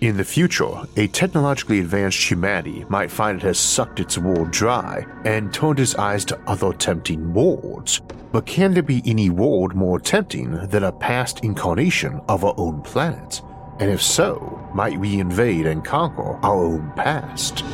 In the future, a technologically advanced humanity might find it has sucked its world dry and turned its eyes to other tempting worlds. But can there be any world more tempting than a past incarnation of our own planet? And if so, might we invade and conquer our own past?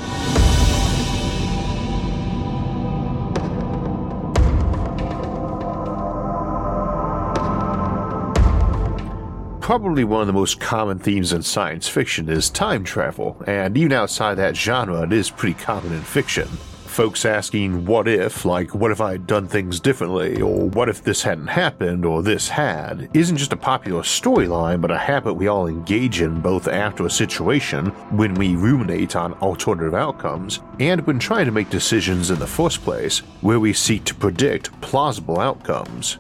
Probably one of the most common themes in science fiction is time travel, and even outside that genre, it is pretty common in fiction. Folks asking, what if, like, what if I had done things differently, or what if this hadn't happened, or this had, isn't just a popular storyline, but a habit we all engage in both after a situation, when we ruminate on alternative outcomes, and when trying to make decisions in the first place, where we seek to predict plausible outcomes.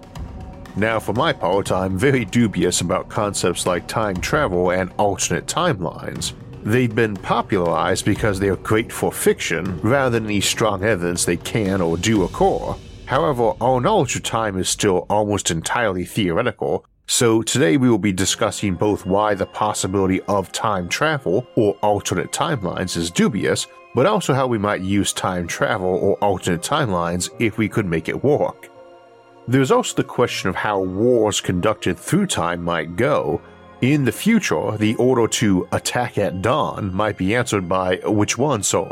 Now, for my part, I'm very dubious about concepts like time travel and alternate timelines. They've been popularized because they are great for fiction rather than any strong evidence they can or do occur. However, our knowledge of time is still almost entirely theoretical, so today we will be discussing both why the possibility of time travel or alternate timelines is dubious, but also how we might use time travel or alternate timelines if we could make it work. There's also the question of how wars conducted through time might go. In the future, the order to attack at dawn might be answered by which one, sir?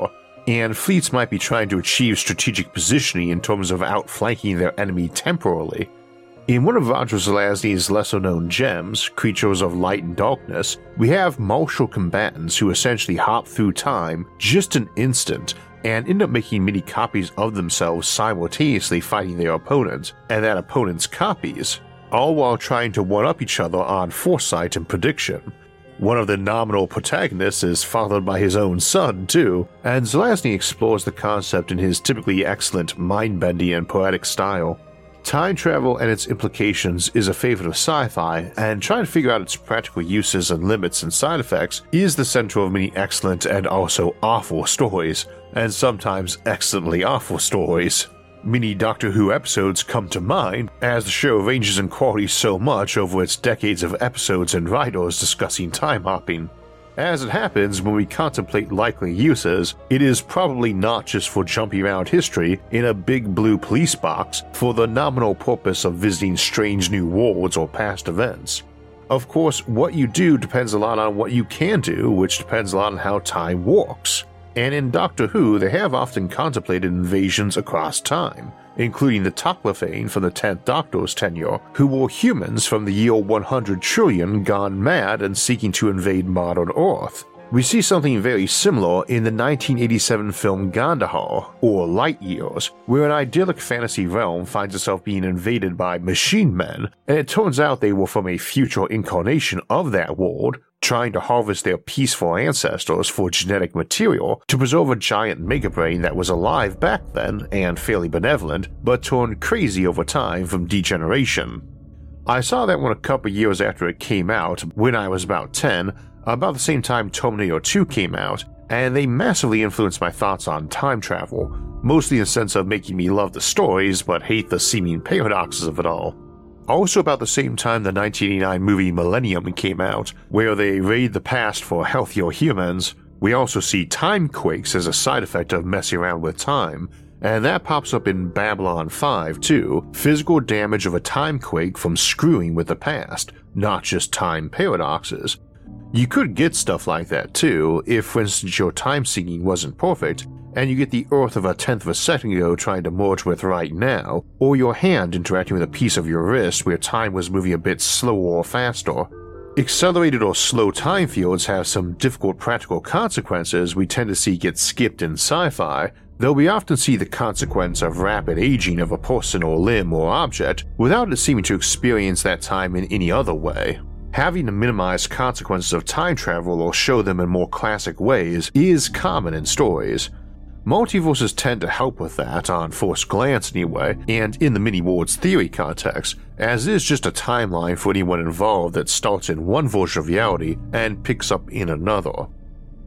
And fleets might be trying to achieve strategic positioning in terms of outflanking their enemy temporarily. In one of Roger Zelazny's lesser known gems, Creatures of Light and Darkness, we have martial combatants who essentially hop through time just an instant and end up making many copies of themselves simultaneously fighting their opponent and that opponent's copies, all while trying to one up each other on foresight and prediction. One of the nominal protagonists is fathered by his own son, too, and Zelazny explores the concept in his typically excellent mind bending and poetic style. Time travel and its implications is a favorite of sci fi, and trying to figure out its practical uses and limits and side effects is the center of many excellent and also awful stories, and sometimes excellently awful stories. Many Doctor Who episodes come to mind, as the show ranges in quality so much over its decades of episodes and writers discussing time hopping. As it happens, when we contemplate likely uses, it is probably not just for jumping around history in a big blue police box for the nominal purpose of visiting strange new worlds or past events. Of course, what you do depends a lot on what you can do, which depends a lot on how time works. And in Doctor Who, they have often contemplated invasions across time, including the Toclafane from the 10th Doctor's tenure, who were humans from the year 100 trillion gone mad and seeking to invade modern Earth. We see something very similar in the 1987 film Gandahar, or Light Years, where an idyllic fantasy realm finds itself being invaded by machine men, and it turns out they were from a future incarnation of that world, trying to harvest their peaceful ancestors for genetic material to preserve a giant megabrain that was alive back then and fairly benevolent, but turned crazy over time from degeneration. I saw that one a couple years after it came out, when I was about 10, about the same time Terminator 2 came out, and they massively influenced my thoughts on time travel, mostly in the sense of making me love the stories but hate the seeming paradoxes of it all. Also, about the same time the 1989 movie Millennium came out, where they raid the past for healthier humans, we also see time quakes as a side effect of messing around with time, and that pops up in Babylon 5 too physical damage of a time quake from screwing with the past, not just time paradoxes. You could get stuff like that too, if for instance your time syncing wasn't perfect, and you get the Earth of a tenth of a second ago trying to merge with right now, or your hand interacting with a piece of your wrist where time was moving a bit slower or faster. Accelerated or slow time fields have some difficult practical consequences we tend to see get skipped in sci fi, though we often see the consequence of rapid aging of a person or limb or object without it seeming to experience that time in any other way. Having to minimize consequences of time travel or show them in more classic ways is common in stories, Multiverses tend to help with that, on first glance anyway, and in the many worlds theory context, as it is just a timeline for anyone involved that starts in one version of reality and picks up in another.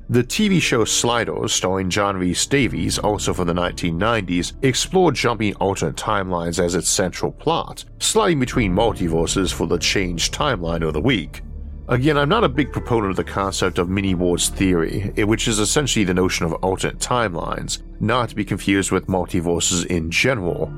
The TV show Sliders, starring John Rhys-Davies, also from the 1990s, explored jumping alternate timelines as its central plot, sliding between multiverses for the changed timeline of the week. Again, I'm not a big proponent of the concept of many worlds theory, eh, which is essentially the notion of alternate timelines, not to be confused with multiverses in general.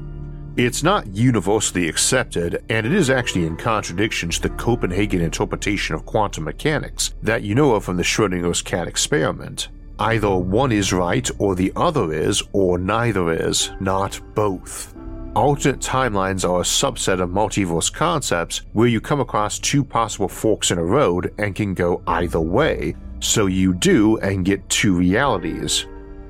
It's not universally accepted, and it is actually in contradiction to the Copenhagen interpretation of quantum mechanics that you know of from the Schrodinger's cat experiment. Either one is right, or the other is, or neither is, not both. Alternate timelines are a subset of multiverse concepts where you come across two possible forks in a road and can go either way, so you do and get two realities.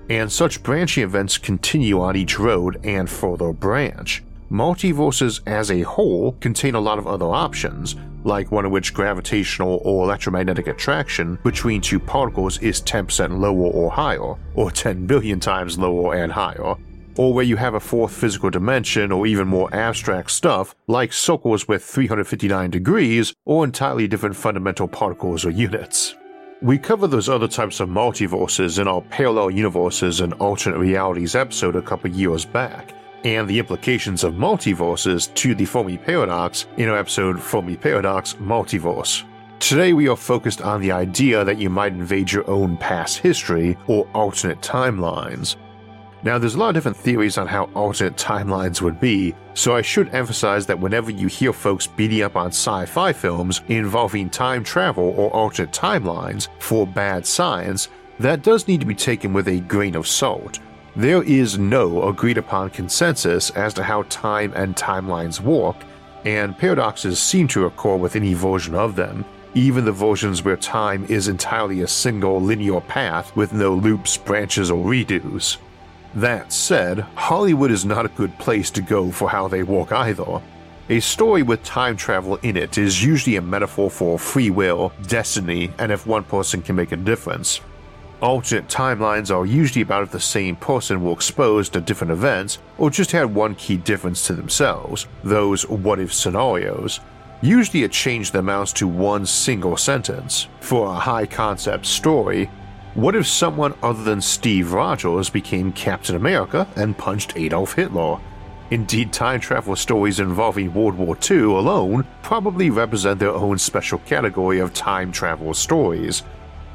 And such branching events continue on each road and further branch. Multiverses as a whole contain a lot of other options, like one in which gravitational or electromagnetic attraction between two particles is 10% lower or higher, or 10 billion times lower and higher, or where you have a fourth physical dimension or even more abstract stuff like circles with 359 degrees or entirely different fundamental particles or units. We covered those other types of multiverses in our Parallel Universes and Alternate Realities episode a couple years back, and the implications of multiverses to the Fermi Paradox in our episode Fermi Paradox Multiverse. Today we are focused on the idea that you might invade your own past history or alternate timelines, now, there's a lot of different theories on how alternate timelines would be, so I should emphasize that whenever you hear folks beating up on sci fi films involving time travel or alternate timelines for bad science, that does need to be taken with a grain of salt. There is no agreed upon consensus as to how time and timelines work, and paradoxes seem to occur with any version of them, even the versions where time is entirely a single linear path with no loops, branches, or redos. That said, Hollywood is not a good place to go for how they work either. A story with time travel in it is usually a metaphor for free will, destiny, and if one person can make a difference. Alternate timelines are usually about if the same person were exposed to different events or just had one key difference to themselves, those what if scenarios. Usually a change that amounts to one single sentence. For a high concept story, what if someone other than Steve Rogers became Captain America and punched Adolf Hitler? Indeed, time travel stories involving World War II alone probably represent their own special category of time travel stories.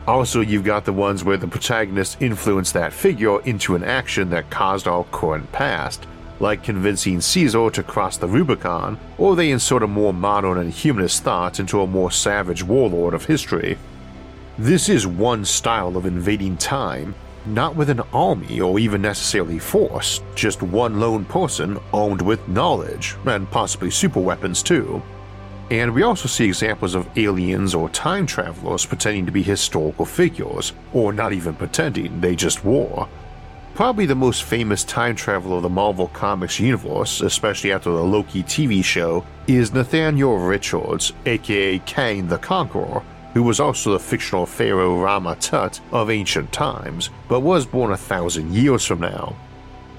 Also, you've got the ones where the protagonist influenced that figure into an action that caused our current past, like convincing Caesar to cross the Rubicon, or they insert a more modern and humanist thought into a more savage warlord of history. This is one style of invading time, not with an army or even necessarily force, just one lone person armed with knowledge, and possibly super weapons too. And we also see examples of aliens or time travelers pretending to be historical figures, or not even pretending, they just were. Probably the most famous time traveler of the Marvel Comics universe, especially after the Loki TV show, is Nathaniel Richards, aka Kang the Conqueror, who was also the fictional pharaoh Rama Tut of ancient times, but was born a thousand years from now.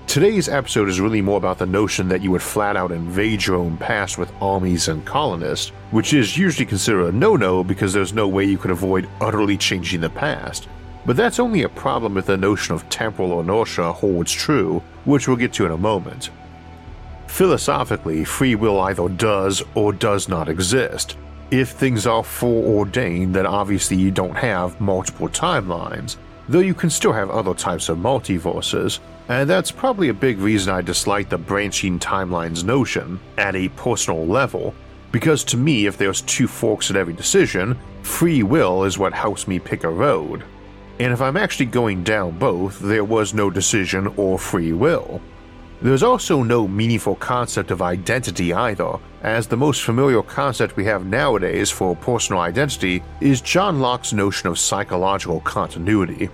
Today's episode is really more about the notion that you would flat out invade your own past with armies and colonists, which is usually considered a no no because there's no way you could avoid utterly changing the past. But that's only a problem if the notion of temporal inertia holds true, which we'll get to in a moment. Philosophically, free will either does or does not exist, if things are foreordained, then obviously you don't have multiple timelines, though you can still have other types of multiverses, and that's probably a big reason I dislike the branching timelines notion at a personal level, because to me, if there's two forks at every decision, free will is what helps me pick a road. And if I'm actually going down both, there was no decision or free will. There's also no meaningful concept of identity either, as the most familiar concept we have nowadays for personal identity is John Locke's notion of psychological continuity.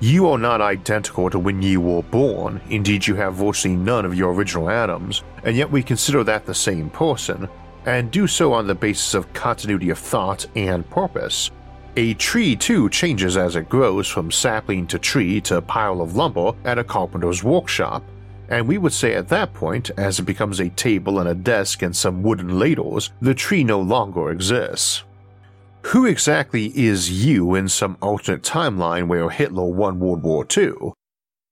You are not identical to when you were born, indeed, you have virtually none of your original atoms, and yet we consider that the same person, and do so on the basis of continuity of thought and purpose. A tree too changes as it grows from sapling to tree to pile of lumber at a carpenter's workshop, and we would say at that point, as it becomes a table and a desk and some wooden ladles, the tree no longer exists. Who exactly is you in some alternate timeline where Hitler won World War II?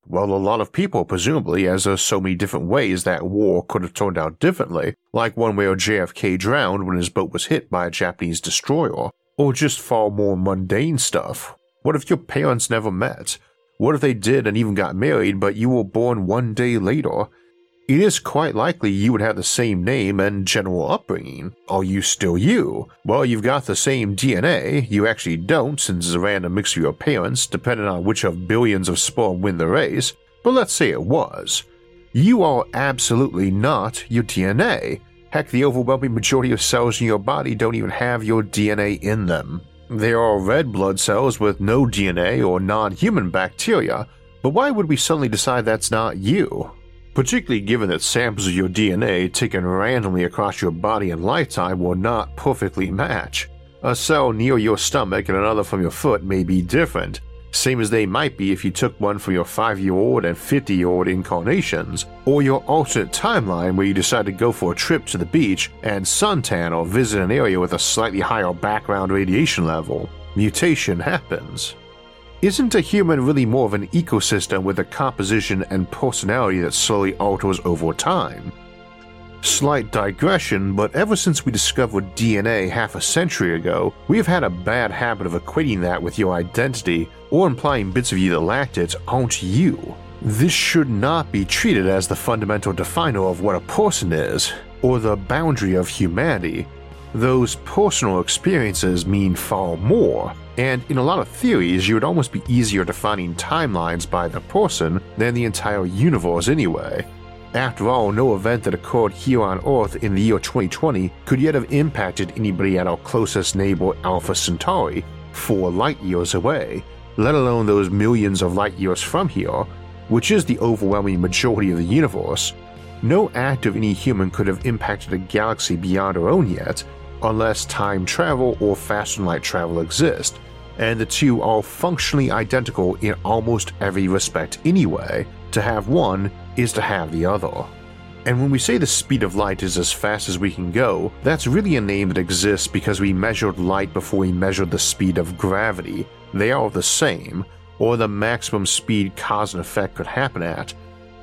Well, a lot of people, presumably, as there's so many different ways that war could have turned out differently, like one where JFK drowned when his boat was hit by a Japanese destroyer, or just far more mundane stuff. What if your parents never met? What if they did and even got married, but you were born one day later? It is quite likely you would have the same name and general upbringing. Are you still you? Well, you've got the same DNA. You actually don't, since it's a random mix of your parents, depending on which of billions of sperm win the race. But let's say it was. You are absolutely not your DNA. Heck, the overwhelming majority of cells in your body don't even have your DNA in them. There are red blood cells with no DNA or non human bacteria, but why would we suddenly decide that's not you? particularly given that samples of your DNA taken randomly across your body in lifetime will not perfectly match. A cell near your stomach and another from your foot may be different, same as they might be if you took one from your 5 year old and 50 year old incarnations, or your alternate timeline where you decide to go for a trip to the beach and suntan or visit an area with a slightly higher background radiation level. Mutation happens. Isn't a human really more of an ecosystem with a composition and personality that slowly alters over time? Slight digression, but ever since we discovered DNA half a century ago, we have had a bad habit of equating that with your identity or implying bits of you that lacked it aren't you. This should not be treated as the fundamental definer of what a person is, or the boundary of humanity. Those personal experiences mean far more, and in a lot of theories, you would almost be easier defining timelines by the person than the entire universe anyway. After all, no event that occurred here on Earth in the year 2020 could yet have impacted anybody at our closest neighbor Alpha Centauri, four light years away, let alone those millions of light years from here, which is the overwhelming majority of the universe. No act of any human could have impacted a galaxy beyond our own yet, unless time travel or faster than light travel exist, and the two are functionally identical in almost every respect anyway. To have one is to have the other. And when we say the speed of light is as fast as we can go, that's really a name that exists because we measured light before we measured the speed of gravity. They are the same, or the maximum speed cause and effect could happen at.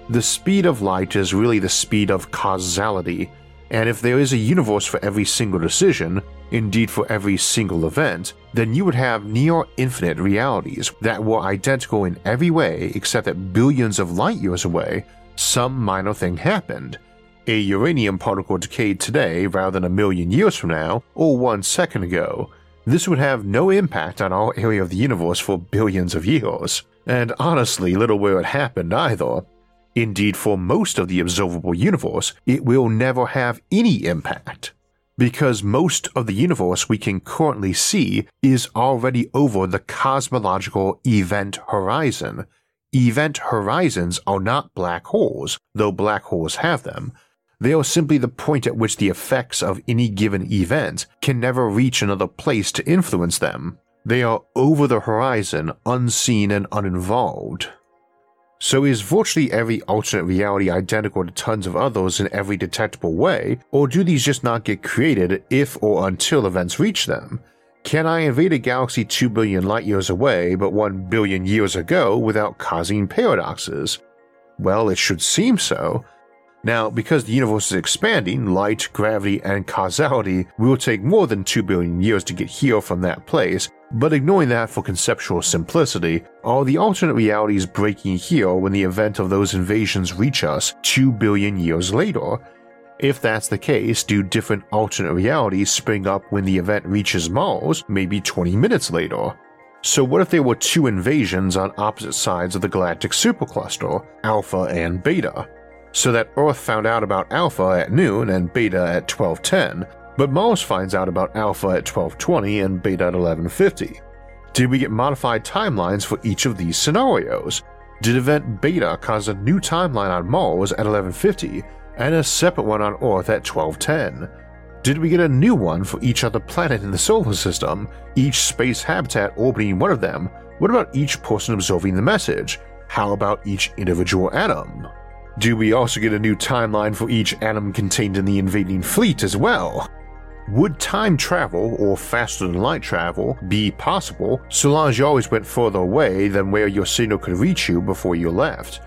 The speed of light is really the speed of causality, and if there is a universe for every single decision, indeed for every single event, then you would have near infinite realities that were identical in every way except that billions of light years away, some minor thing happened. A uranium particle decayed today rather than a million years from now, or one second ago. This would have no impact on our area of the universe for billions of years, and honestly, little where it happened either. Indeed, for most of the observable universe, it will never have any impact. Because most of the universe we can currently see is already over the cosmological event horizon. Event horizons are not black holes, though black holes have them. They are simply the point at which the effects of any given event can never reach another place to influence them. They are over the horizon, unseen and uninvolved. So is virtually every alternate reality identical to tons of others in every detectable way, or do these just not get created if or until events reach them? Can I invade a galaxy 2 billion light years away but 1 billion years ago without causing paradoxes? Well, it should seem so. Now, because the universe is expanding, light, gravity, and causality will take more than 2 billion years to get here from that place, but ignoring that for conceptual simplicity, are the alternate realities breaking here when the event of those invasions reach us 2 billion years later? If that's the case, do different alternate realities spring up when the event reaches Mars, maybe 20 minutes later? So, what if there were two invasions on opposite sides of the galactic supercluster, Alpha and Beta? So that Earth found out about Alpha at noon and Beta at 1210, but Mars finds out about Alpha at 1220 and Beta at 1150. Did we get modified timelines for each of these scenarios? Did event Beta cause a new timeline on Mars at 1150 and a separate one on Earth at 1210? Did we get a new one for each other planet in the solar system, each space habitat orbiting one of them? What about each person observing the message? How about each individual atom? Do we also get a new timeline for each atom contained in the invading fleet as well? Would time travel, or faster than light travel, be possible so long as you always went further away than where your signal could reach you before you left?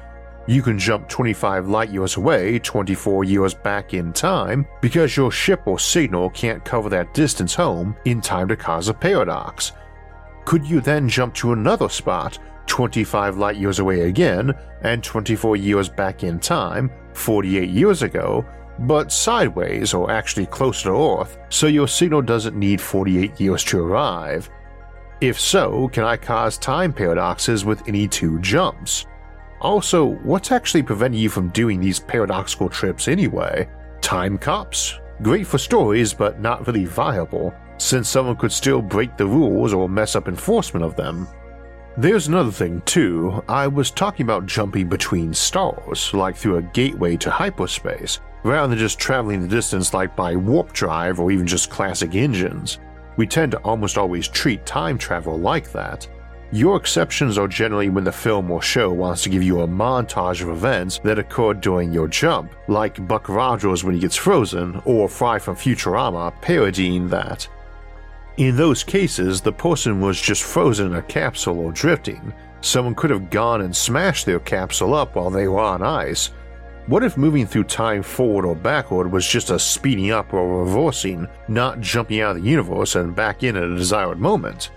You can jump 25 light years away 24 years back in time because your ship or signal can't cover that distance home in time to cause a paradox. Could you then jump to another spot 25 light years away again and 24 years back in time 48 years ago but sideways or actually closer to Earth, so your signal doesn't need 48 years to arrive. If so, can I cause time paradoxes with any two jumps? Oh, also, what's actually preventing you from doing these paradoxical trips anyway? Time cops? Great for stories, but not really viable, since someone could still break the rules or mess up enforcement of them. There's another thing, too. I was talking about jumping between stars, like through a gateway to hyperspace, rather than just traveling the distance like by warp drive or even just classic engines. We tend to almost always treat time travel like that. Your exceptions are generally when the film or show wants to give you a montage of events that occurred during your jump, like Buck Rogers when he gets frozen, or Fry from Futurama parodying that. In those cases, the person was just frozen in a capsule or drifting. Someone could have gone and smashed their capsule up while they were on ice, what if moving through time forward or backward was just a speeding up or reversing, not jumping out of the universe and back in at a desired moment?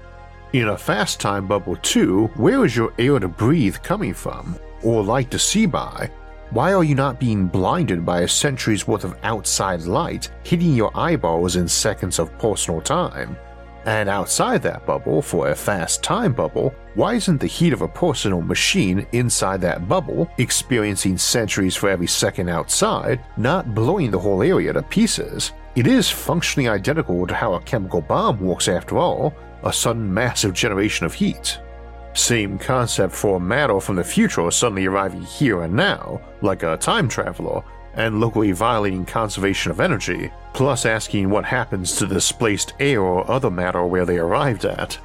In a fast time bubble, too, where is your air to breathe coming from, or light to see by? Why are you not being blinded by a century's worth of outside light hitting your eyeballs in seconds of personal time? And outside that bubble, for a fast time bubble, why isn't the heat of a personal machine inside that bubble, experiencing centuries for every second outside, not blowing the whole area to pieces? It is functionally identical to how a chemical bomb works after all, a sudden massive generation of heat. Same concept for matter from the future suddenly arriving here and now, like a time traveler, and locally violating conservation of energy, plus asking what happens to the displaced air or other matter where they arrived at.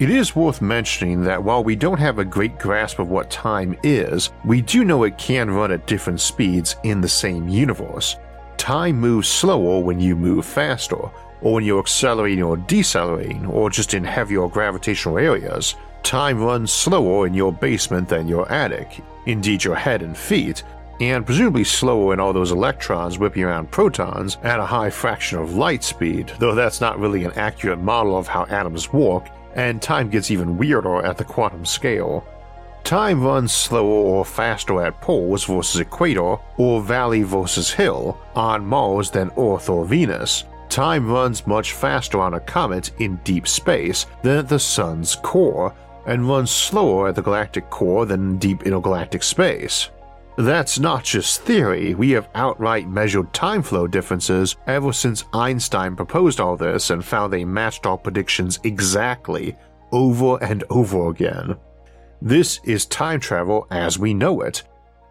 It is worth mentioning that while we don't have a great grasp of what time is, we do know it can run at different speeds in the same universe. Time moves slower when you move faster, or when you're accelerating or decelerating, or just in heavier gravitational areas. Time runs slower in your basement than your attic, indeed your head and feet, and presumably slower in all those electrons whipping around protons at a high fraction of light speed, though that's not really an accurate model of how atoms work, and time gets even weirder at the quantum scale. Time runs slower or faster at poles versus equator, or valley versus hill, on Mars than Earth or Venus. Time runs much faster on a comet in deep space than at the Sun's core, and runs slower at the galactic core than in deep intergalactic space. That's not just theory, we have outright measured time flow differences ever since Einstein proposed all this and found they matched our predictions exactly, over and over again. This is time travel as we know it.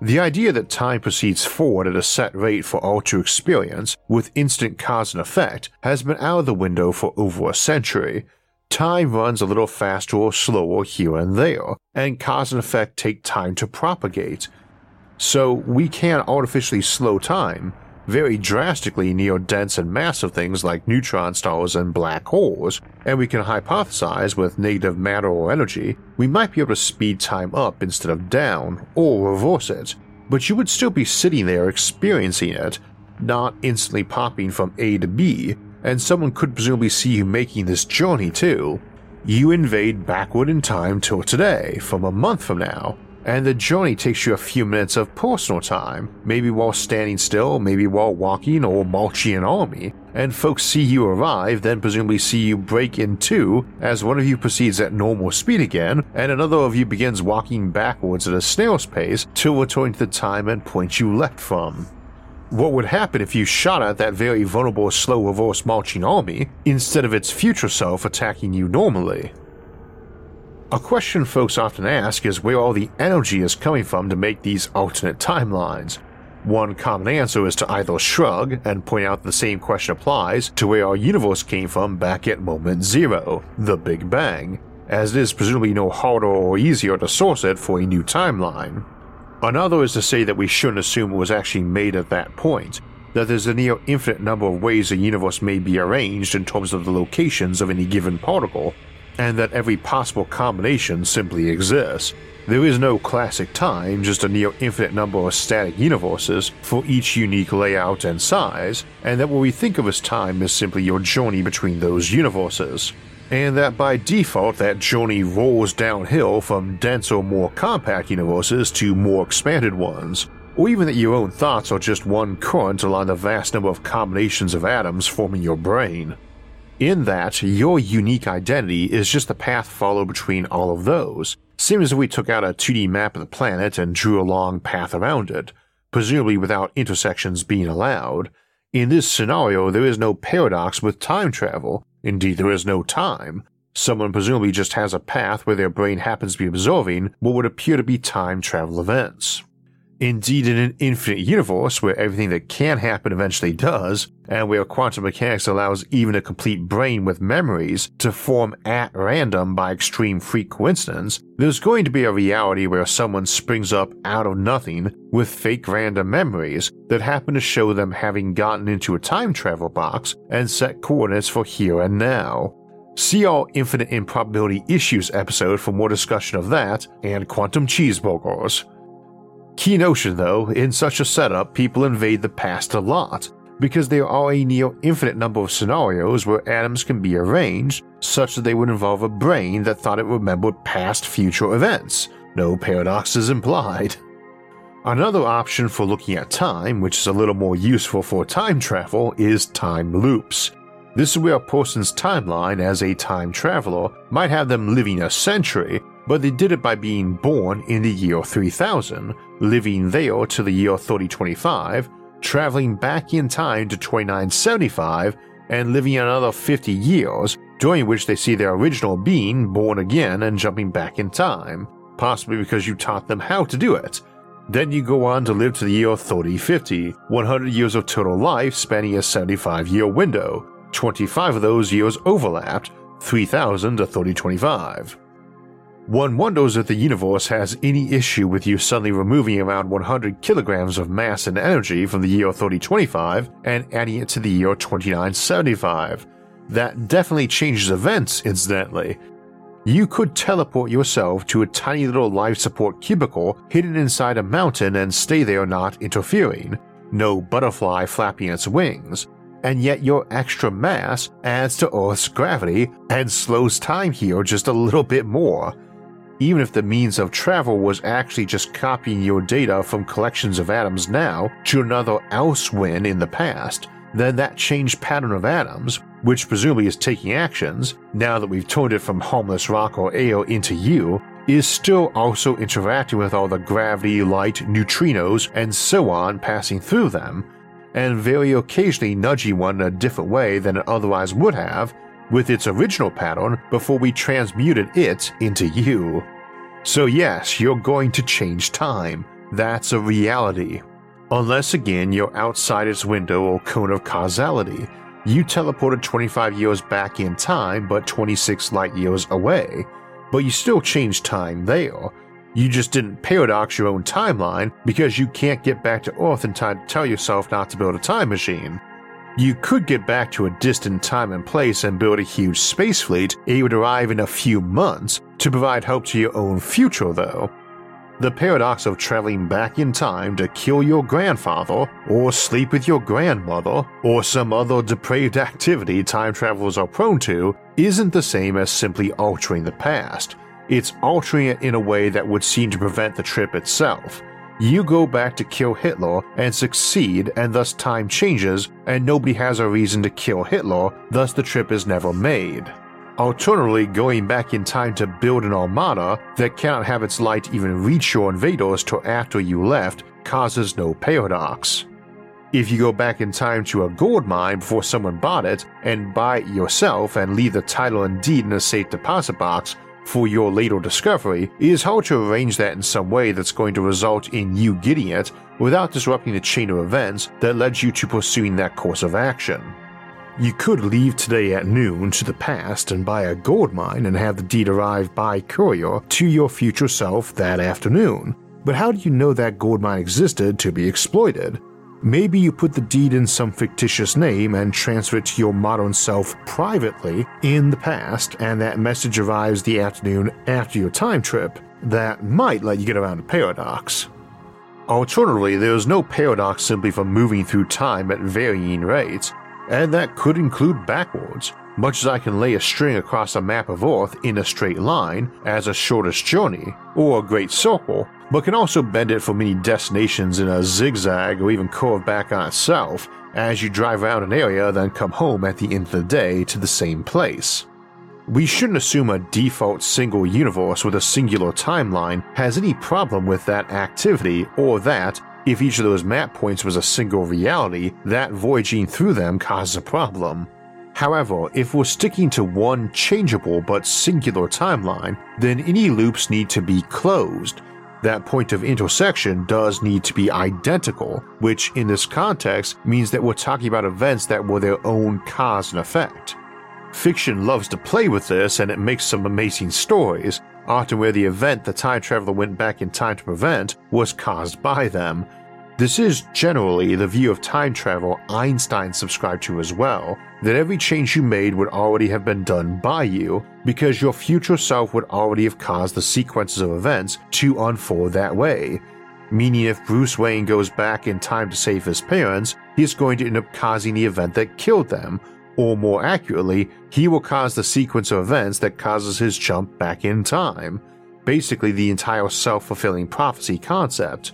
The idea that time proceeds forward at a set rate for all to experience, with instant cause and effect, has been out of the window for over a century. Time runs a little faster or slower here and there, and cause and effect take time to propagate so we can artificially slow time very drastically near dense and massive things like neutron stars and black holes, and we can hypothesize with negative matter or energy, we might be able to speed time up instead of down, or reverse it, but you would still be sitting there experiencing it, not instantly popping from A to B, and someone could presumably see you making this journey too. You invade backward in time till today, from a month from now, and the journey takes you a few minutes of personal time, maybe while standing still, maybe while walking or marching an army, and folks see you arrive, then presumably see you break in two as one of you proceeds at normal speed again, and another of you begins walking backwards at a snail's pace till returning to the time and point you left from. What would happen if you shot at that very vulnerable slow reverse marching army instead of its future self attacking you normally? A question folks often ask is where all the energy is coming from to make these alternate timelines. One common answer is to either shrug and point out the same question applies to where our universe came from back at moment zero, the Big Bang, as it is presumably no harder or easier to source it for a new timeline. Another is to say that we shouldn't assume it was actually made at that point, that there's a near infinite number of ways a universe may be arranged in terms of the locations of any given particle, and that every possible combination simply exists. There is no classic time, just a near infinite number of static universes for each unique layout and size, and that what we think of as time is simply your journey between those universes. And that by default, that journey rolls downhill from denser, more compact universes to more expanded ones, or even that your own thoughts are just one current along the vast number of combinations of atoms forming your brain. In that, your unique identity is just the path followed between all of those. Seems as if we took out a 2D map of the planet and drew a long path around it, presumably without intersections being allowed. In this scenario, there is no paradox with time travel. Indeed, there is no time. Someone presumably just has a path where their brain happens to be observing what would appear to be time travel events. Indeed, in an infinite universe where everything that can happen eventually does, and where quantum mechanics allows even a complete brain with memories to form at random by extreme freak coincidence, there's going to be a reality where someone springs up out of nothing with fake random memories that happen to show them having gotten into a time travel box and set coordinates for here and now. See our Infinite Improbability Issues episode for more discussion of that and quantum cheeseburgers. Key notion though, in such a setup, people invade the past a lot, because there are a near infinite number of scenarios where atoms can be arranged such that they would involve a brain that thought it remembered past future events. No paradoxes implied. Another option for looking at time, which is a little more useful for time travel, is time loops. This is where person's timeline as a time traveler might have them living a century, but they did it by being born in the year 3000, living there to the year 3025, traveling back in time to 2975, and living another 50 years, during which they see their original being born again and jumping back in time, possibly because you taught them how to do it. Then you go on to live to the year 3050, 100 years of total life spanning a 75 year window. 25 of those years overlapped, 3000 to 3025. One wonders if the universe has any issue with you suddenly removing around 100 kilograms of mass and energy from the year 3025 and adding it to the year 2975. That definitely changes events, incidentally. You could teleport yourself to a tiny little life support cubicle hidden inside a mountain and stay there not interfering. No butterfly flapping its wings. And yet your extra mass adds to Earth's gravity and slows time here just a little bit more. Even if the means of travel was actually just copying your data from collections of atoms now to another else when in the past, then that changed pattern of atoms, which presumably is taking actions, now that we've turned it from harmless rock or air into you, is still also interacting with all the gravity, light, neutrinos, and so on passing through them, and very occasionally nudging one in a different way than it otherwise would have, with its original pattern before we transmuted it into you. So, yes, you're going to change time. That's a reality. Unless again you're outside its window or cone of causality. You teleported 25 years back in time, but 26 light years away. But you still changed time there. You just didn't paradox your own timeline because you can't get back to Earth in time to tell yourself not to build a time machine. You could get back to a distant time and place and build a huge space fleet, it would arrive in a few months to provide hope to your own future, though. The paradox of traveling back in time to kill your grandfather, or sleep with your grandmother, or some other depraved activity time travelers are prone to, isn't the same as simply altering the past. It's altering it in a way that would seem to prevent the trip itself you go back to kill Hitler and succeed, and thus time changes, and nobody has a reason to kill Hitler, thus the trip is never made. Alternatively, going back in time to build an armada that cannot have its light even reach your invaders till after you left causes no paradox. If you go back in time to a gold mine before someone bought it and buy it yourself and leave the title and deed in a safe deposit box, for your later discovery, is how to arrange that in some way that's going to result in you getting it without disrupting the chain of events that led you to pursuing that course of action. You could leave today at noon to the past and buy a gold mine and have the deed arrive by courier to your future self that afternoon. But how do you know that gold mine existed to be exploited? Maybe you put the deed in some fictitious name and transfer it to your modern self privately in the past, and that message arrives the afternoon after your time trip. That might let you get around a paradox. Alternatively, there is no paradox simply for moving through time at varying rates and that could include backwards, much as I can lay a string across a map of Earth in a straight line as a shortest journey, or a great circle, but can also bend it for many destinations in a zigzag or even curve back on itself as you drive around an area then come home at the end of the day to the same place. We shouldn't assume a default single universe with a singular timeline has any problem with that activity or that, if each of those map points was a single reality, that voyaging through them causes a problem. However, if we're sticking to one changeable but singular timeline, then any loops need to be closed. That point of intersection does need to be identical, which in this context means that we're talking about events that were their own cause and effect. Fiction loves to play with this and it makes some amazing stories, often where the event the time traveler went back in time to prevent was caused by them. This is generally the view of time travel Einstein subscribed to as well, that every change you made would already have been done by you, because your future self would already have caused the sequences of events to unfold that way. Meaning, if Bruce Wayne goes back in time to save his parents, he is going to end up causing the event that killed them, or more accurately, he will cause the sequence of events that causes his jump back in time. Basically, the entire self fulfilling prophecy concept.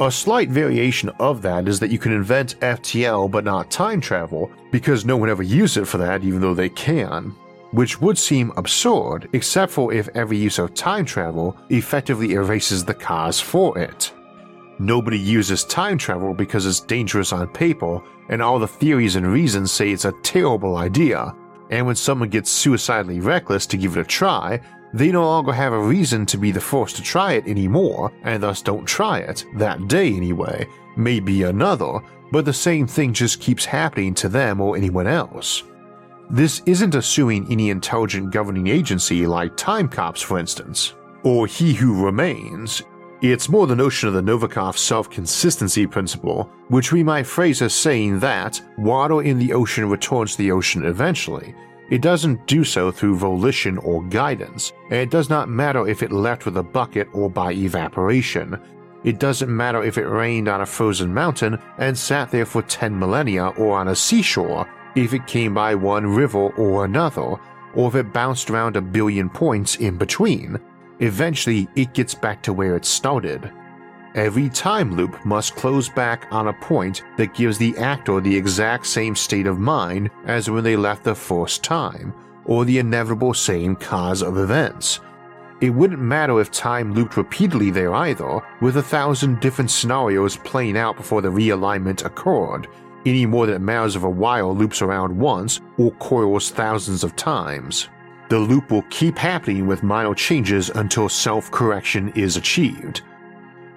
A slight variation of that is that you can invent FTL but not time travel, because no one ever used it for that even though they can. Which would seem absurd, except for if every use of time travel effectively erases the cause for it. Nobody uses time travel because it's dangerous on paper, and all the theories and reasons say it's a terrible idea. And when someone gets suicidally reckless to give it a try, they no longer have a reason to be the first to try it anymore, and thus don't try it, that day anyway. Maybe another, but the same thing just keeps happening to them or anyone else. This isn't assuming any intelligent governing agency like Time Cops, for instance, or He Who Remains. It's more the notion of the Novikov self consistency principle, which we might phrase as saying that water in the ocean returns to the ocean eventually. It doesn't do so through volition or guidance, and it does not matter if it left with a bucket or by evaporation. It doesn't matter if it rained on a frozen mountain and sat there for 10 millennia or on a seashore, if it came by one river or another, or if it bounced around a billion points in between. Eventually, it gets back to where it started. Every time loop must close back on a point that gives the actor the exact same state of mind as when they left the first time, or the inevitable same cause of events. It wouldn't matter if time looped repeatedly there either, with a thousand different scenarios playing out before the realignment occurred, any more than it matters if a wire loops around once or coils thousands of times. The loop will keep happening with minor changes until self correction is achieved.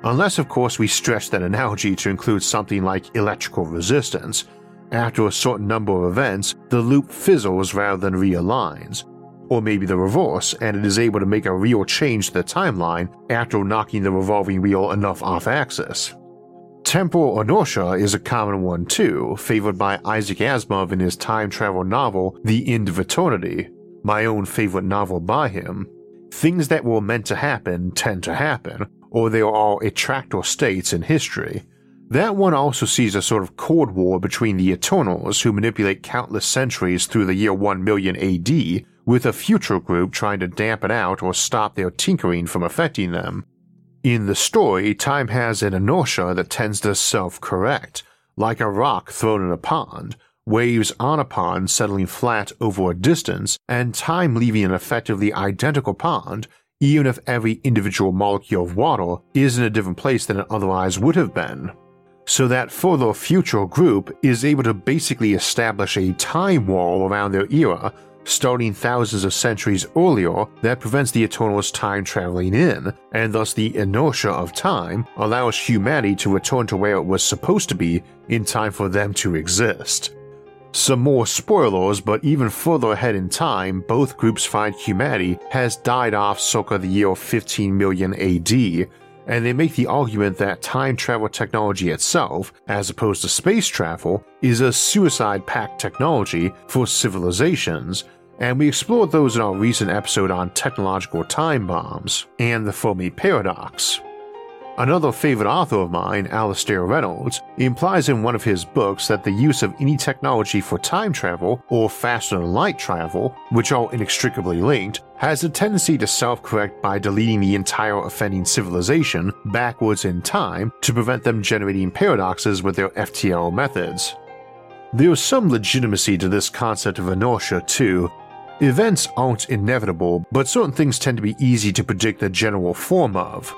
Unless, of course, we stretch that analogy to include something like electrical resistance. After a certain number of events, the loop fizzles rather than realigns. Or maybe the reverse, and it is able to make a real change to the timeline after knocking the revolving wheel enough off axis. Temporal inertia is a common one too, favored by Isaac Asimov in his time travel novel The End of Eternity, my own favorite novel by him, things that were meant to happen tend to happen, or they are attractor states in history. That one also sees a sort of Cold War between the Eternals, who manipulate countless centuries through the year 1 million AD, with a future group trying to dampen out or stop their tinkering from affecting them. In the story, time has an inertia that tends to self correct, like a rock thrown in a pond, waves on a pond settling flat over a distance, and time leaving an effectively identical pond, even if every individual molecule of water is in a different place than it otherwise would have been. So that further future group is able to basically establish a time wall around their era starting thousands of centuries earlier that prevents the Eternals time traveling in, and thus the inertia of time allows humanity to return to where it was supposed to be in time for them to exist. Some more spoilers, but even further ahead in time, both groups find humanity has died off circa the year 15 million AD, and they make the argument that time travel technology itself, as opposed to space travel, is a suicide pact technology for civilizations, and we explored those in our recent episode on technological time bombs and the Fermi paradox. Another favorite author of mine, Alastair Reynolds, implies in one of his books that the use of any technology for time travel or faster than light travel, which are inextricably linked, has a tendency to self correct by deleting the entire offending civilization backwards in time to prevent them generating paradoxes with their FTL methods. There's some legitimacy to this concept of inertia, too. Events aren't inevitable, but certain things tend to be easy to predict the general form of.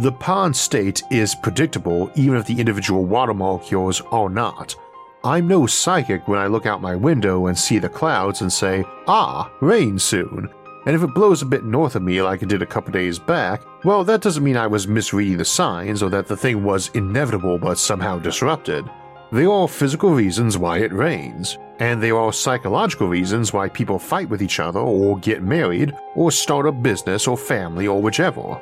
The pond state is predictable even if the individual water molecules are not. I'm no psychic when I look out my window and see the clouds and say, ah, rain soon. And if it blows a bit north of me like it did a couple days back, well, that doesn't mean I was misreading the signs or that the thing was inevitable but somehow disrupted. There are physical reasons why it rains, and there are psychological reasons why people fight with each other or get married or start a business or family or whichever.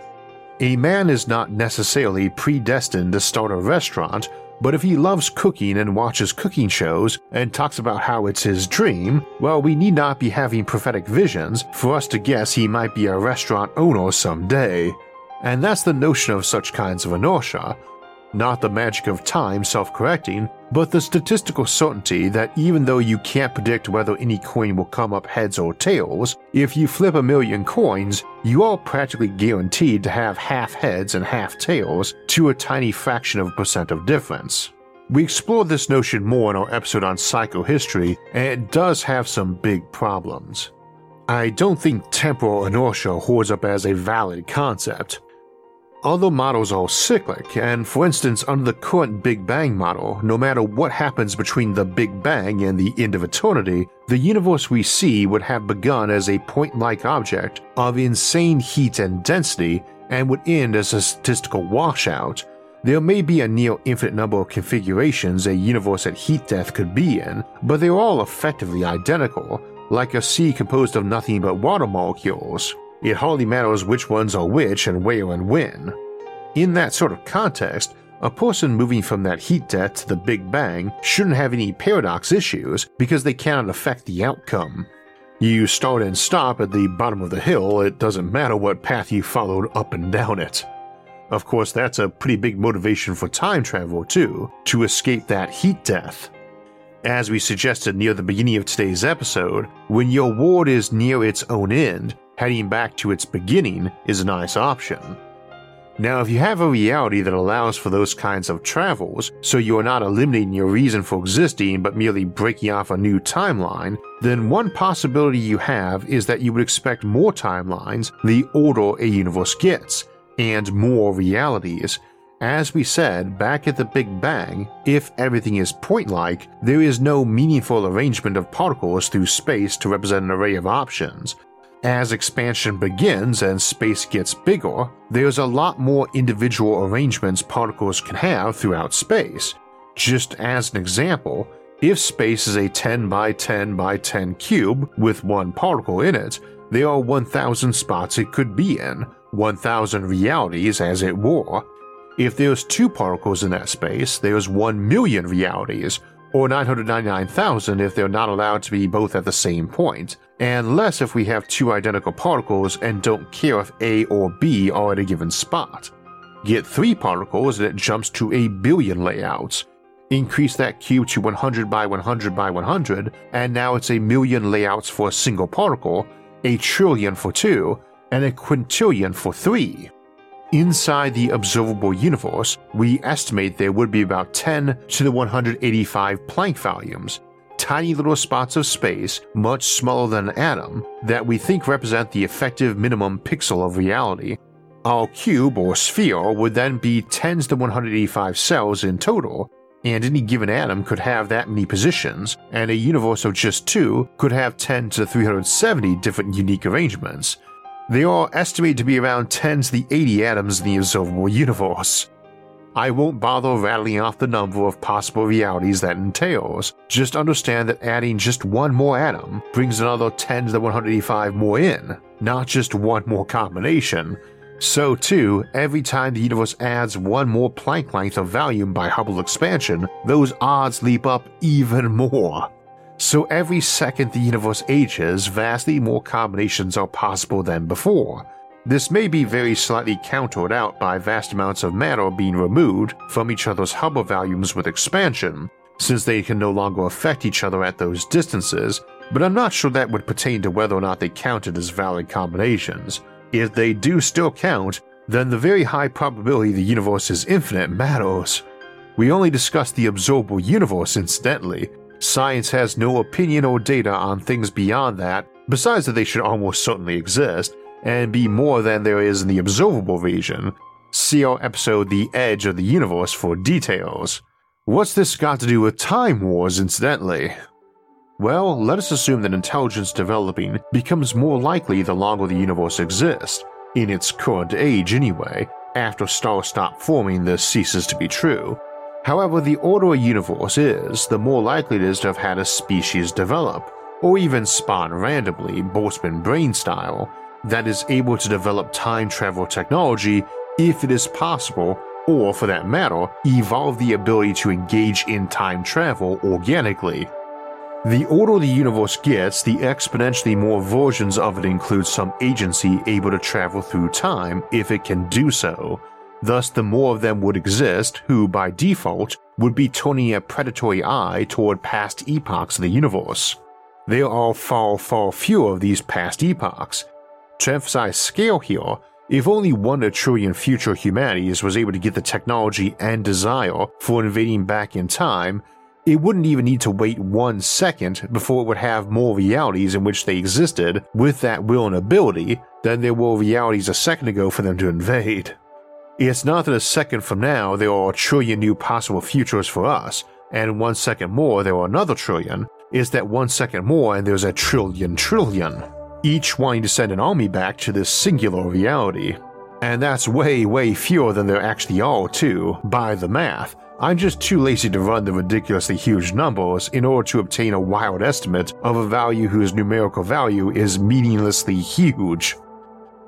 A man is not necessarily predestined to start a restaurant, but if he loves cooking and watches cooking shows and talks about how it's his dream, well, we need not be having prophetic visions for us to guess he might be a restaurant owner someday. And that's the notion of such kinds of inertia, not the magic of time self correcting, but the statistical certainty that even though you can't predict whether any coin will come up heads or tails, if you flip a million coins, you are practically guaranteed to have half heads and half tails to a tiny fraction of a percent of difference. We explored this notion more in our episode on psychohistory, and it does have some big problems. I don't think temporal inertia holds up as a valid concept. Other models are cyclic, and for instance, under the current Big Bang model, no matter what happens between the Big Bang and the end of eternity, the universe we see would have begun as a point like object of insane heat and density and would end as a statistical washout. There may be a near infinite number of configurations a universe at heat death could be in, but they're all effectively identical, like a sea composed of nothing but water molecules it hardly matters which ones are which and where and when. In that sort of context, a person moving from that heat death to the Big Bang shouldn't have any paradox issues because they cannot affect the outcome. You start and stop at the bottom of the hill, it doesn't matter what path you followed up and down it. Of course, that's a pretty big motivation for time travel, too, to escape that heat death. As we suggested near the beginning of today's episode, when your world is near its own end, heading back to its beginning is a nice option. Now, if you have a reality that allows for those kinds of travels, so you are not eliminating your reason for existing but merely breaking off a new timeline, then one possibility you have is that you would expect more timelines the older a universe gets, and more realities. As we said back at the Big Bang, if everything is point like, there is no meaningful arrangement of particles through space to represent an array of options, as expansion begins and space gets bigger, there's a lot more individual arrangements particles can have throughout space. Just as an example, if space is a 10 by 10 by 10 cube with one particle in it, there are 1,000 spots it could be in, 1,000 realities as it were. If there's two particles in that space, there's 1 million realities, or 999,000 if they're not allowed to be both at the same point, and less if we have two identical particles and don't care if A or B are at a given spot. Get three particles and it jumps to a billion layouts. Increase that cube to 100 by 100 by 100, and now it's a million layouts for a single particle, a trillion for two, and a quintillion for three. Inside the observable universe, we estimate there would be about 10 to the 185 Planck volumes, tiny little spots of space, much smaller than an atom, that we think represent the effective minimum pixel of reality. Our cube or sphere would then be 10 to the 185 cells in total, and any given atom could have that many positions, and a universe of just two could have 10 to 370 different unique arrangements. They are estimated to be around 10 to the 80 atoms in the observable universe. I won't bother rattling off the number of possible realities that entails, just understand that adding just one more atom brings another 10 to the 185 more in, not just one more combination, so, too, every time the universe adds one more Planck length of volume by Hubble expansion, those odds leap up even more. So, every second the universe ages, vastly more combinations are possible than before. This may be very slightly countered out by vast amounts of matter being removed from each other's Hubble volumes with expansion, since they can no longer affect each other at those distances, but I'm not sure that would pertain to whether or not they counted as valid combinations. If they do still count, then the very high probability the universe is infinite matters. We only discussed the observable universe incidentally. Science has no opinion or data on things beyond that, besides that they should almost certainly exist, and be more than there is in the observable region. See our episode The Edge of the Universe for details. What's this got to do with Time Wars, incidentally? Well, let us assume that intelligence developing becomes more likely the longer the universe exists, in its current age anyway. After stars stop forming, this ceases to be true. However, the older a universe is, the more likely it is to have had a species develop, or even spawn randomly, Boltzmann brain style, that is able to develop time travel technology if it is possible, or for that matter, evolve the ability to engage in time travel organically. The older the universe gets, the exponentially more versions of it include some agency able to travel through time if it can do so. Thus, the more of them would exist who, by default, would be turning a predatory eye toward past epochs of the universe. There are far, far fewer of these past epochs. To emphasize scale here, if only one a trillion future humanities was able to get the technology and desire for invading back in time, it wouldn't even need to wait one second before it would have more realities in which they existed with that will and ability than there were realities a second ago for them to invade. It's not that a second from now there are a trillion new possible futures for us, and one second more there are another trillion, it's that one second more and there's a trillion trillion, each wanting to send an army back to this singular reality. And that's way, way fewer than there actually are, too, by the math, I'm just too lazy to run the ridiculously huge numbers in order to obtain a wild estimate of a value whose numerical value is meaninglessly huge.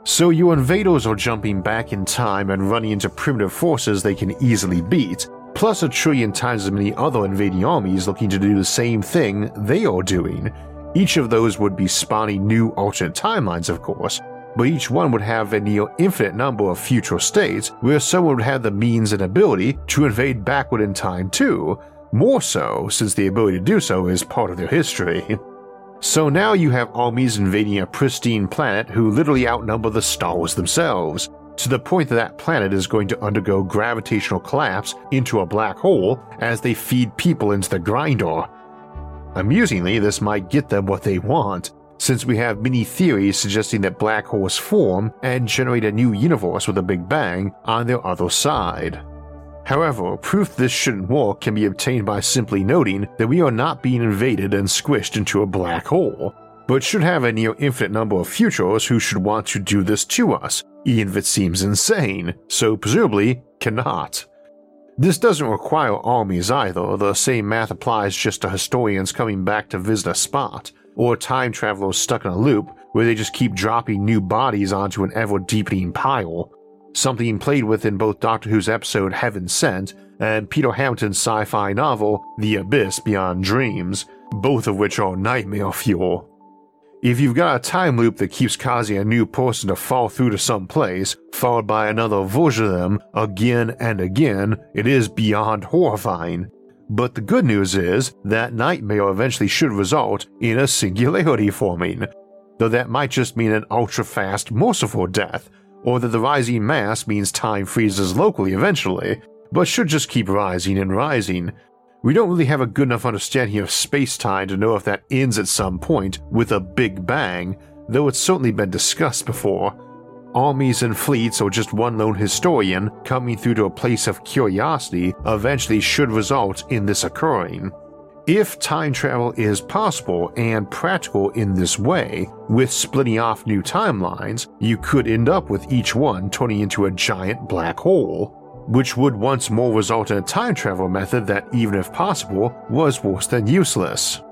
So your invaders are jumping back in time and running into primitive forces they can easily beat, plus a trillion times as many other invading armies looking to do the same thing they are doing. Each of those would be spawning new alternate timelines, of course, but each one would have a near infinite number of future states where someone would have the means and ability to invade backward in time too, more so since the ability to do so is part of their history. So now you have armies invading a pristine planet who literally outnumber the stars themselves, to the point that that planet is going to undergo gravitational collapse into a black hole as they feed people into the grinder. Amusingly, this might get them what they want, since we have many theories suggesting that black holes form and generate a new universe with a Big Bang on their other side. However, proof this shouldn't work can be obtained by simply noting that we are not being invaded and squished into a black hole, but should have a near infinite number of futures who should want to do this to us, even if it seems insane, so presumably cannot. This doesn't require armies either, the same math applies just to historians coming back to visit a spot, or time travelers stuck in a loop where they just keep dropping new bodies onto an ever deepening pile. Something played with in both Doctor Who's episode Heaven Sent and Peter Hamilton's sci fi novel The Abyss Beyond Dreams, both of which are nightmare fuel. If you've got a time loop that keeps causing a new person to fall through to some place, followed by another version of them again and again, it is beyond horrifying. But the good news is that nightmare eventually should result in a singularity forming, though that might just mean an ultra fast, merciful death, or that the rising mass means time freezes locally eventually, but should just keep rising and rising. We don't really have a good enough understanding of space time to know if that ends at some point with a big bang, though it's certainly been discussed before. armies and fleets or just one lone historian coming through to a place of curiosity eventually should result in this occurring. If time travel is possible and practical in this way, with splitting off new timelines, you could end up with each one turning into a giant black hole, which would once more result in a time travel method that, even if possible, was worse than useless.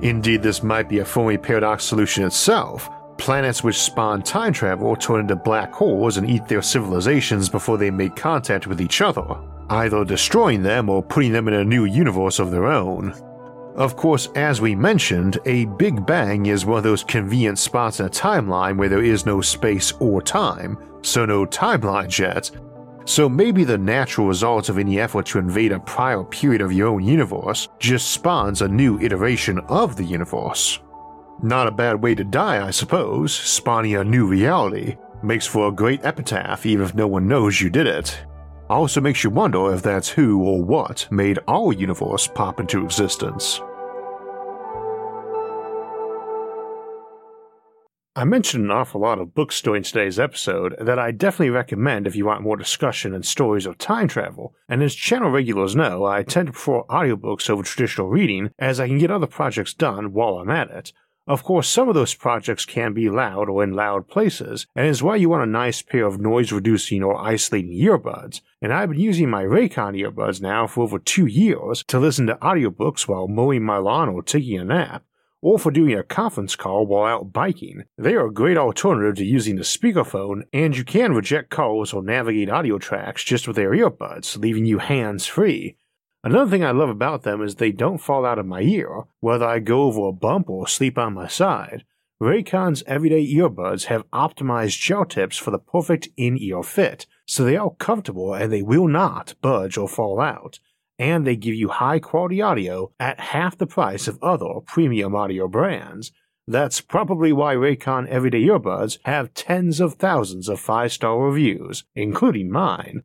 Indeed, this might be a Fermi paradox solution itself. Planets which spawn time travel turn into black holes and eat their civilizations before they make contact with each other, either destroying them or putting them in a new universe of their own. Of course, as we mentioned, a Big Bang is one of those convenient spots in a timeline where there is no space or time, so no timeline yet, so maybe the natural result of any effort to invade a prior period of your own universe just spawns a new iteration of the universe. Not a bad way to die, I suppose, spawning a new reality. Makes for a great epitaph even if no one knows you did it. Also makes you wonder if that's who or what made our universe pop into existence. I mentioned an awful lot of books during today's episode that I definitely recommend if you want more discussion and stories of time travel, and as channel regulars know, I tend to prefer audiobooks over traditional reading as I can get other projects done while I'm at it. Of course, some of those projects can be loud or in loud places, and is why you want a nice pair of noise reducing or isolating earbuds. And I've been using my Raycon earbuds now for over two years to listen to audiobooks while mowing my lawn or taking a nap or for doing a conference call while out biking. They are a great alternative to using the speakerphone, and you can reject calls or navigate audio tracks just with their earbuds, leaving you hands free. Another thing I love about them is they don't fall out of my ear, whether I go over a bump or sleep on my side. Raycon's everyday earbuds have optimized gel tips for the perfect in ear fit, so they are comfortable and they will not budge or fall out and they give you high quality audio at half the price of other premium audio brands. That's probably why Raycon Everyday Earbuds have tens of thousands of 5 star reviews, including mine.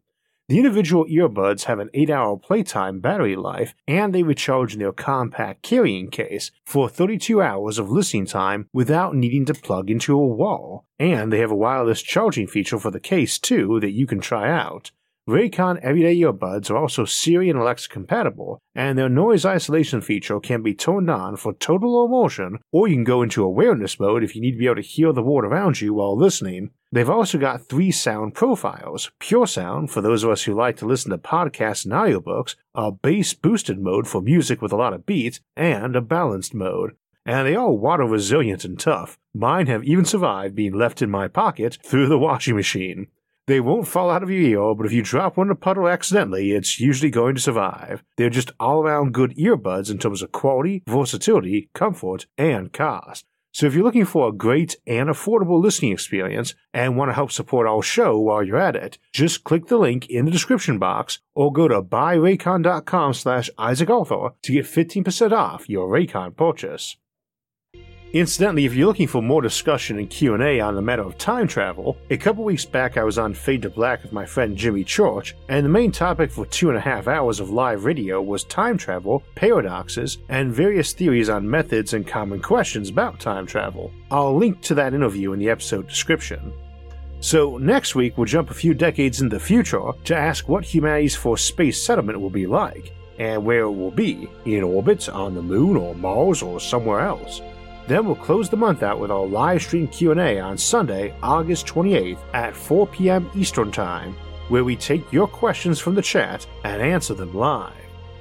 The individual earbuds have an 8 hour playtime battery life and they recharge in their compact carrying case for 32 hours of listening time without needing to plug into a wall. And they have a wireless charging feature for the case too that you can try out. Raycon Everyday Earbuds are also Siri and Alexa compatible, and their noise isolation feature can be turned on for total immersion, or you can go into awareness mode if you need to be able to hear the world around you while listening. They've also got three sound profiles pure sound for those of us who like to listen to podcasts and audiobooks, a bass boosted mode for music with a lot of beats, and a balanced mode. And they are water resilient and tough. Mine have even survived being left in my pocket through the washing machine. They won't fall out of your ear, but if you drop one in a puddle accidentally, it's usually going to survive. They're just all around good earbuds in terms of quality, versatility, comfort, and cost. So if you're looking for a great and affordable listening experience and want to help support our show while you're at it, just click the link in the description box or go to buyraycon.com slash Isaac to get 15% off your Raycon purchase. Incidentally, if you're looking for more discussion and Q&A on the matter of time travel, a couple weeks back I was on Fade to Black with my friend Jimmy Church, and the main topic for two and a half hours of live radio was time travel, paradoxes, and various theories on methods and common questions about time travel. I'll link to that interview in the episode description. So, next week we'll jump a few decades in the future to ask what humanity's first space settlement will be like, and where it will be in orbit, on the moon, or Mars, or somewhere else. Then we'll close the month out with our live stream Q&A on Sunday, August 28th at 4 p.m. Eastern Time, where we take your questions from the chat and answer them live.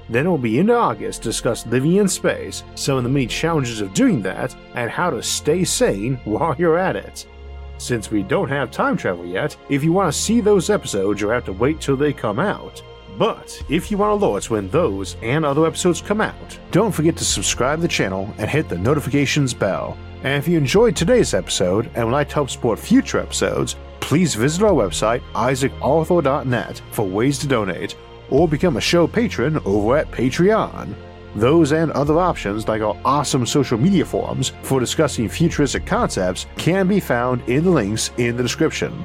Then we'll be into August discuss living in space, some of the many challenges of doing that, and how to stay sane while you're at it. Since we don't have time travel yet, if you want to see those episodes, you'll have to wait till they come out. But if you want alerts when those and other episodes come out, don't forget to subscribe to the channel and hit the notifications bell. And if you enjoyed today's episode and would like to help support future episodes, please visit our website, isaacarthur.net, for ways to donate, or become a show patron over at Patreon. Those and other options, like our awesome social media forums for discussing futuristic concepts, can be found in the links in the description.